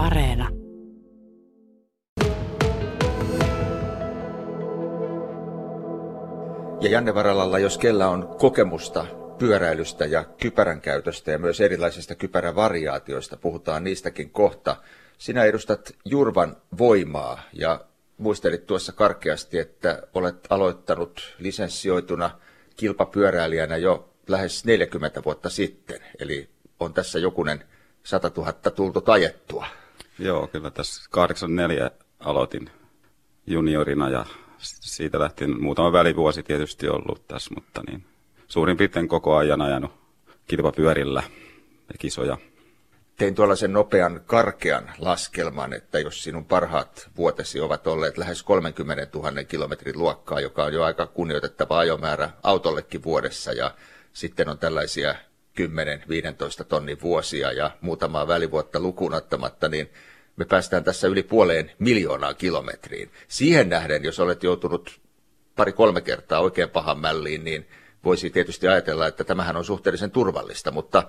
Areena. Ja Janne Varalalla, jos kellä on kokemusta pyöräilystä ja kypärän käytöstä ja myös erilaisista kypärävariaatioista, puhutaan niistäkin kohta. Sinä edustat Jurvan voimaa ja muistelit tuossa karkeasti, että olet aloittanut lisenssioituna kilpapyöräilijänä jo lähes 40 vuotta sitten. Eli on tässä jokunen 100 000 tultu tajettua. Joo, kyllä tässä 84 aloitin juniorina ja siitä lähtien muutama välivuosi tietysti ollut tässä, mutta niin suurin piirtein koko ajan ajanut kilpapyörillä ja kisoja. Tein tuollaisen nopean karkean laskelman, että jos sinun parhaat vuotesi ovat olleet lähes 30 000 kilometrin luokkaa, joka on jo aika kunnioitettava ajomäärä autollekin vuodessa, ja sitten on tällaisia 10-15 tonnin vuosia ja muutamaa välivuotta lukuun ottamatta, niin me päästään tässä yli puoleen miljoonaa kilometriin. Siihen nähden, jos olet joutunut pari-kolme kertaa oikein pahan mälliin, niin voisi tietysti ajatella, että tämähän on suhteellisen turvallista, mutta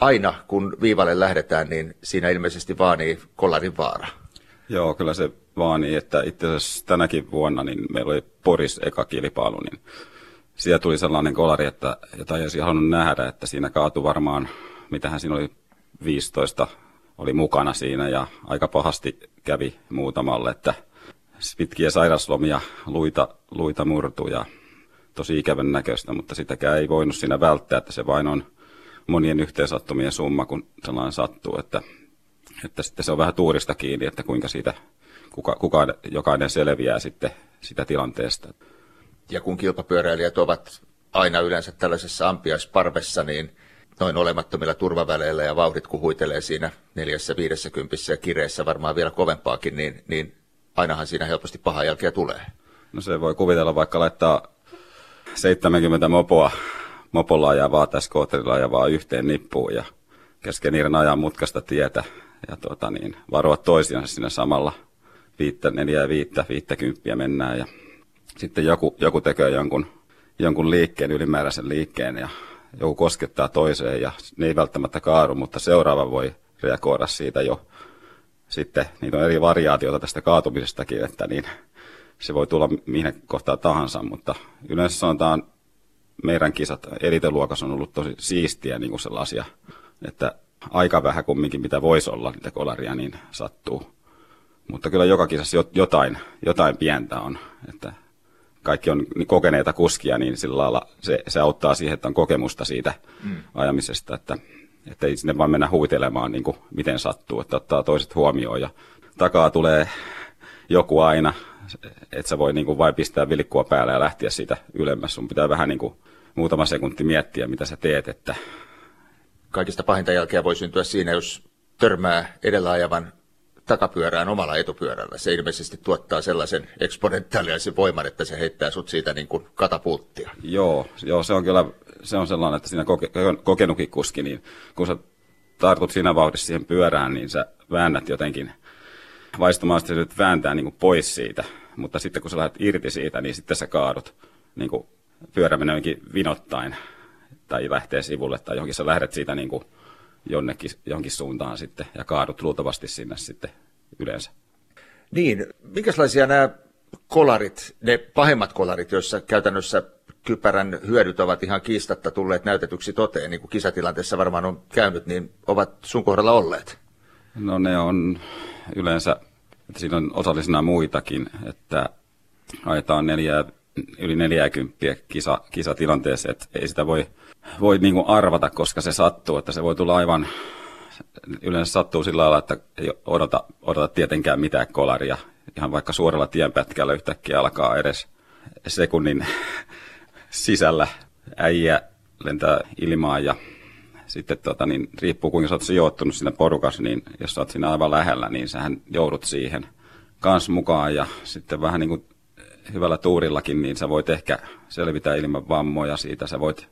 aina kun viivalle lähdetään, niin siinä ilmeisesti vaanii kollarin vaara. Joo, kyllä se vaanii, että itse asiassa tänäkin vuonna niin meillä oli Poris eka kilpailu, niin siellä tuli sellainen kolari, että, jota ei olisi halunnut nähdä, että siinä kaatui varmaan, mitähän siinä oli 15 oli mukana siinä ja aika pahasti kävi muutamalle, että pitkiä sairaslomia, luita, luita murtu ja tosi ikävän näköistä, mutta sitäkään ei voinut siinä välttää, että se vain on monien yhteensattumien summa, kun sellainen sattuu, että, että sitten se on vähän tuurista kiinni, että kuinka siitä kuka, kuka, jokainen selviää sitten sitä tilanteesta. Ja kun kilpapyöräilijät ovat aina yleensä tällaisessa ampiaisparvessa, niin noin olemattomilla turvaväleillä ja vauhdit kun huitelee siinä neljässä, viidessä kympissä ja kireessä varmaan vielä kovempaakin, niin, niin ainahan siinä helposti paha jälkeä tulee. No se voi kuvitella vaikka laittaa 70 mopoa, mopolla ajavaa tai skootterilla ajavaa yhteen nippuun ja kesken niiden ajan mutkasta tietä ja tuota niin, varoa toisiansa siinä samalla viittä, neljä ja viittä, viittä kymppiä mennään ja sitten joku, joku tekee jonkun, jonkun liikkeen, ylimääräisen liikkeen ja joku koskettaa toiseen ja ne ei välttämättä kaaru, mutta seuraava voi reagoida siitä jo. Sitten niitä on eri variaatioita tästä kaatumisestakin, että niin se voi tulla mihin kohtaan tahansa, mutta yleensä sanotaan meidän kisat eliteluokassa on ollut tosi siistiä niin kuin sellaisia, että aika vähän kumminkin mitä voisi olla niitä kolaria, niin sattuu. Mutta kyllä joka kisassa jotain, jotain pientä on, että kaikki on niin kokeneita kuskia, niin sillä lailla se, se auttaa siihen, että on kokemusta siitä mm. ajamisesta, että, että ei sinne vaan mennä huitelemaan niin kuin miten sattuu, että ottaa toiset huomioon ja takaa tulee joku aina, että sä voi niin kuin vain pistää vilikkua päälle ja lähteä siitä ylemmäs. Sun pitää vähän niin kuin muutama sekunti miettiä, mitä sä teet. Että... Kaikista pahinta jälkeä voi syntyä siinä, jos törmää edellä ajavan takapyörään omalla etupyörällä. Se ilmeisesti tuottaa sellaisen eksponentiaalisen voiman, että se heittää sut siitä niin kuin katapulttia. Joo, joo, se on kyllä se on sellainen, että siinä koke, kokenutkin kuski, niin kun sä tartut siinä vauhdissa siihen pyörään, niin sä väännät jotenkin vaistomaasti se nyt vääntää niin kuin pois siitä, mutta sitten kun sä lähdet irti siitä, niin sitten sä kaadut niin kuin pyörä menee vinottain tai lähtee sivulle tai johonkin sä lähdet siitä niin kuin jonnekin, johonkin suuntaan sitten ja kaadut luultavasti sinne sitten yleensä. Niin, minkälaisia nämä kolarit, ne pahemmat kolarit, joissa käytännössä kypärän hyödyt ovat ihan kiistatta tulleet näytetyksi toteen, niin kuin kisatilanteessa varmaan on käynyt, niin ovat sun kohdalla olleet? No ne on yleensä, että siinä on osallisena muitakin, että ajetaan neljä, yli 40 kisa, kisatilanteessa, että ei sitä voi voi niin kuin arvata, koska se sattuu, että se voi tulla aivan, yleensä sattuu sillä lailla, että ei odota, odota tietenkään mitään kolaria. Ihan vaikka suoralla tienpätkällä yhtäkkiä alkaa edes sekunnin sisällä äijä lentää ilmaan ja sitten tota, niin, riippuu kuinka sä oot sijoittunut siinä porukassa, niin jos sä oot siinä aivan lähellä, niin sähän joudut siihen kans mukaan ja sitten vähän niin kuin hyvällä tuurillakin, niin sä voit ehkä selvitä ilman vammoja siitä, sä voit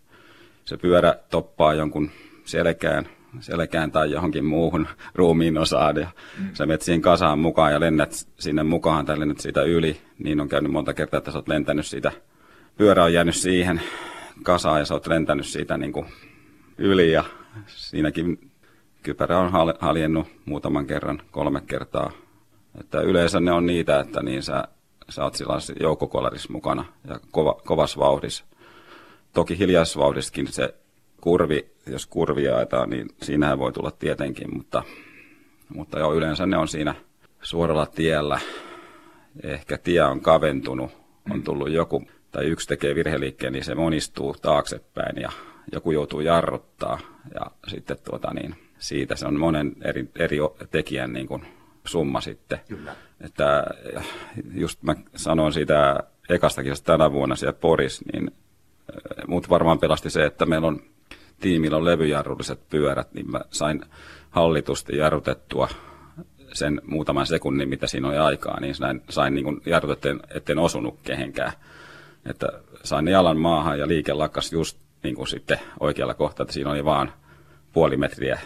se pyörä toppaa jonkun selkään, selkään tai johonkin muuhun ruumiin osaan ja mm. sä menet siihen kasaan mukaan ja lennät sinne mukaan tai lennät siitä yli, niin on käynyt monta kertaa, että sä oot lentänyt siitä, pyörä on jäänyt siihen kasaan ja sä oot lentänyt siitä niin kuin yli ja siinäkin kypärä on haljennut muutaman kerran, kolme kertaa. Että yleensä ne on niitä, että niin sä, sä oot sillä joukkokolarissa mukana ja kova, kovas vauhdissa. Toki hiljaisvauhdissakin se kurvi, jos kurvi jaetaan, niin siinähän voi tulla tietenkin, mutta, mutta joo, yleensä ne on siinä suoralla tiellä. Ehkä tie on kaventunut, on tullut joku, tai yksi tekee virheliikkeen, niin se monistuu taaksepäin ja joku joutuu jarruttaa. Ja sitten tuota niin, siitä se on monen eri, eri tekijän niin kuin summa sitten. Kyllä. Että just mä sanoin siitä ekastakin tänä vuonna siellä Poris, niin mut varmaan pelasti se, että meillä on tiimillä on levyjarrulliset pyörät, niin mä sain hallitusti jarrutettua sen muutaman sekunnin, mitä siinä oli aikaa, niin sain, sain niin jarrutettua, etten osunut kehenkään. Että sain jalan maahan ja liike lakkas just niin kuin sitten oikealla kohtaa, että siinä oli vaan puoli metriä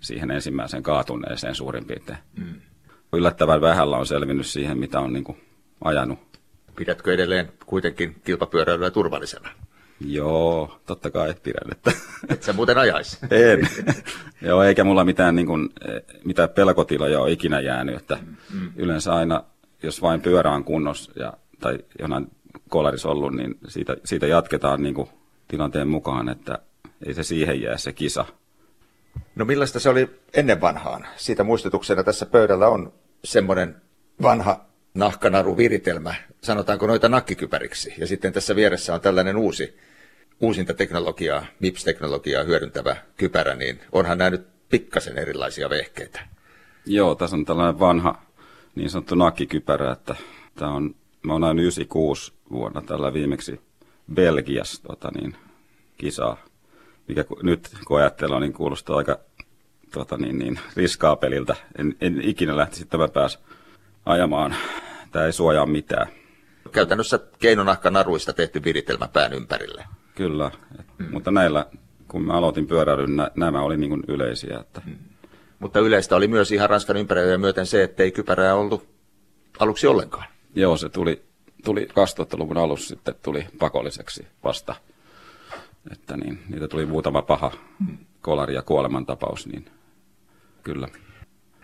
siihen ensimmäiseen kaatuneeseen suurin piirtein. Mm. Yllättävän vähällä on selvinnyt siihen, mitä on niin kuin ajanut. Pidätkö edelleen kuitenkin kilpapyöräilyä turvallisena? Joo, totta kai pidän. Että... Et sä muuten ajaisi? En. Joo, eikä mulla mitään, niin kuin, mitään pelkotiloja ole ikinä jäänyt. Että mm. Yleensä aina, jos vain pyörä on kunnossa ja, tai jonain kolarissa ollut, niin siitä, siitä jatketaan niin kuin tilanteen mukaan, että ei se siihen jää se kisa. No millaista se oli ennen vanhaan? Siitä muistutuksena tässä pöydällä on semmoinen vanha nahkanaru viritelmä, sanotaanko noita nakkikypäriksi. Ja sitten tässä vieressä on tällainen uusi, uusinta teknologiaa, MIPS-teknologiaa hyödyntävä kypärä, niin onhan nämä nyt pikkasen erilaisia vehkeitä. Joo, tässä on tällainen vanha niin sanottu nakkikypärä, että tämä on, mä oon 96 vuonna tällä viimeksi Belgiassa tota niin, kisaa, mikä nyt kun ajattelee, niin kuulostaa aika tota niin, niin, riskaapeliltä. En, en ikinä lähtisi tämän päässä ajamaan. Tämä ei suojaa mitään. Käytännössä keinonahkanaruista tehty viritelmä pään ympärille. Kyllä, mm. mutta näillä, kun mä aloitin pyöräilyn, nä, nämä oli niin kuin yleisiä. Että... Mm. Mutta yleistä oli myös ihan Ranskan ympäröijä myöten se, että ei kypärää ollut aluksi ollenkaan. Joo, se tuli, tuli 2000-luvun alussa sitten tuli pakolliseksi vasta. Että niin, niitä tuli muutama paha kolari ja kuolemantapaus, niin kyllä.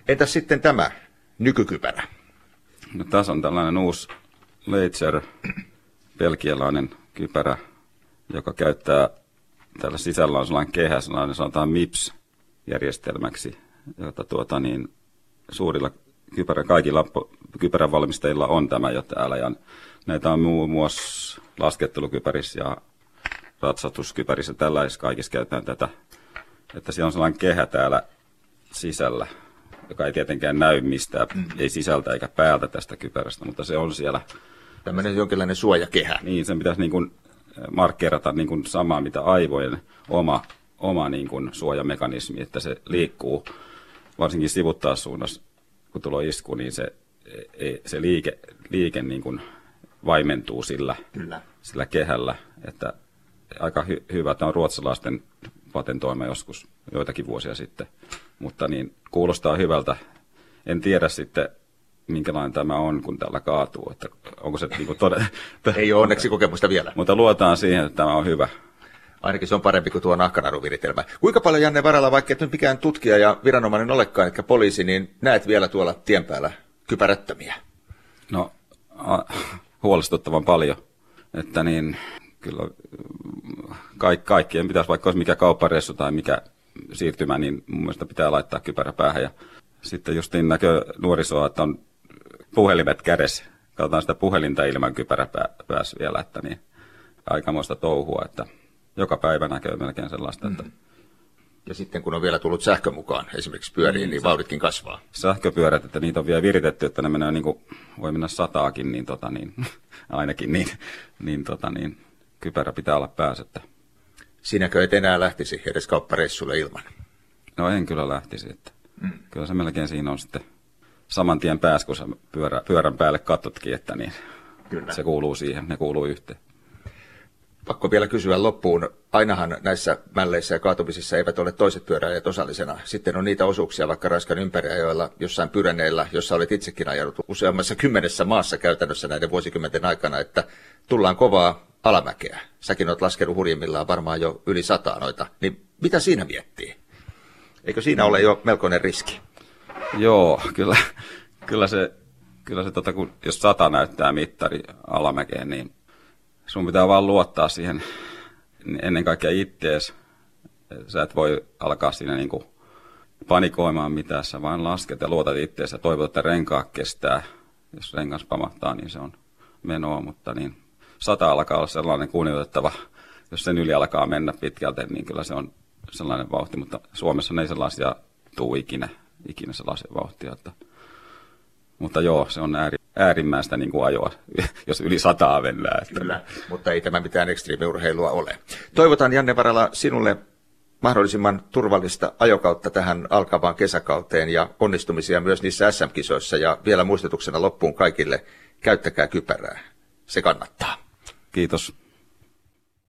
Entäs sitten tämä nykykypärä? No, tässä on tällainen uusi Leitzer, belgialainen kypärä, joka käyttää täällä sisällä on sellainen kehä, sellainen sanotaan MIPS-järjestelmäksi, jota tuota niin, suurilla kypärä, kaikilla kypärän valmistajilla on tämä jo täällä. Ja näitä on muun muassa laskettelukypärissä ja ratsastuskypärissä tällaisissa kaikissa käytetään tätä. Että siellä on sellainen kehä täällä sisällä, joka ei tietenkään näy mistään, mm. ei sisältä eikä päältä tästä kypärästä, mutta se on siellä. Tämmöinen jonkinlainen suojakehä. Niin, sen pitäisi niin kuin eh, markkeerata niin kuin samaa, mitä aivojen oma, oma niin kuin suojamekanismi, että se liikkuu varsinkin sivuttaa suunnassa, kun tulee isku, niin se, e, e, se liike, liike niin kuin vaimentuu sillä, Kyllä. sillä kehällä, että aika hy, hyvä, tämä on ruotsalaisten patentoima joskus joitakin vuosia sitten mutta niin kuulostaa hyvältä. En tiedä sitten, minkälainen tämä on, kun täällä kaatuu. Että onko se niin kuin todella... Ei ole onneksi kokemusta vielä. Mutta luotaan siihen, että tämä on hyvä. Ainakin se on parempi kuin tuo nahkanaruviritelmä. Kuinka paljon, Janne Varala, vaikka et nyt mikään tutkija ja viranomainen olekaan, että poliisi, niin näet vielä tuolla tien päällä kypärättömiä? No, a, huolestuttavan paljon. Että niin, kyllä kaik, kaikkien pitäisi, vaikka olisi mikä kaupparessu tai mikä siirtymä, niin mun mielestä pitää laittaa kypärä päähän. Ja sitten justiin näkö nuorisoa, että on puhelimet kädessä. Katsotaan sitä puhelinta ilman kypärä päässä vielä, että niin aikamoista touhua, että joka päivä näkee melkein sellaista, että mm. ja sitten kun on vielä tullut sähkö mukaan esimerkiksi pyöriin, niin, niin vauhditkin kasvaa. Sähköpyörät, että niitä on vielä viritetty, että ne menee niin kuin, voi mennä sataakin, niin, tota, niin ainakin niin, niin, tota, niin kypärä pitää olla päässä. Että Sinäkö et enää lähtisi edes kauppareissulle ilman? No en kyllä lähtisi. Että mm. Kyllä se melkein siinä on sitten saman tien pääs, kun sä pyörä, pyörän päälle katsotkin, että niin kyllä. se kuuluu siihen, ne kuuluu yhteen. Pakko vielä kysyä loppuun. Ainahan näissä mälleissä ja kaatumisissa eivät ole toiset pyöräilijät osallisena. Sitten on niitä osuuksia vaikka Ranskan ympäriajoilla, jossain Pyreneillä, jossa olet itsekin ajanut useammassa kymmenessä maassa käytännössä näiden vuosikymmenten aikana, että tullaan kovaa alamäkeä. Säkin olet laskenut hurjimmillaan varmaan jo yli sataa noita. Niin mitä siinä miettii? Eikö siinä ole jo melkoinen riski? Joo, kyllä, kyllä se, kyllä se tota, kun, jos sata näyttää mittari alamäkeen, niin sun pitää vaan luottaa siihen ennen kaikkea ittees. Sä et voi alkaa siinä niin kuin panikoimaan mitään, sä vain lasket ja luotat ittees ja toivot, että renkaa kestää. Jos rengas pamahtaa, niin se on menoa, mutta niin sata alkaa olla sellainen kunnioitettava, jos sen yli alkaa mennä pitkälti, niin kyllä se on sellainen vauhti, mutta Suomessa ei sellaisia tuu ikinä, ikinä sellaisia vauhtia. Että, mutta joo, se on ääri, äärimmäistä niin kuin ajoa, jos yli sataa mennään. Että. Kyllä, mutta ei tämä mitään ekstriimiurheilua ole. Toivotan Janne Varala sinulle mahdollisimman turvallista ajokautta tähän alkavaan kesäkauteen ja onnistumisia myös niissä SM-kisoissa. Ja vielä muistutuksena loppuun kaikille, käyttäkää kypärää. Se kannattaa. Kiitos.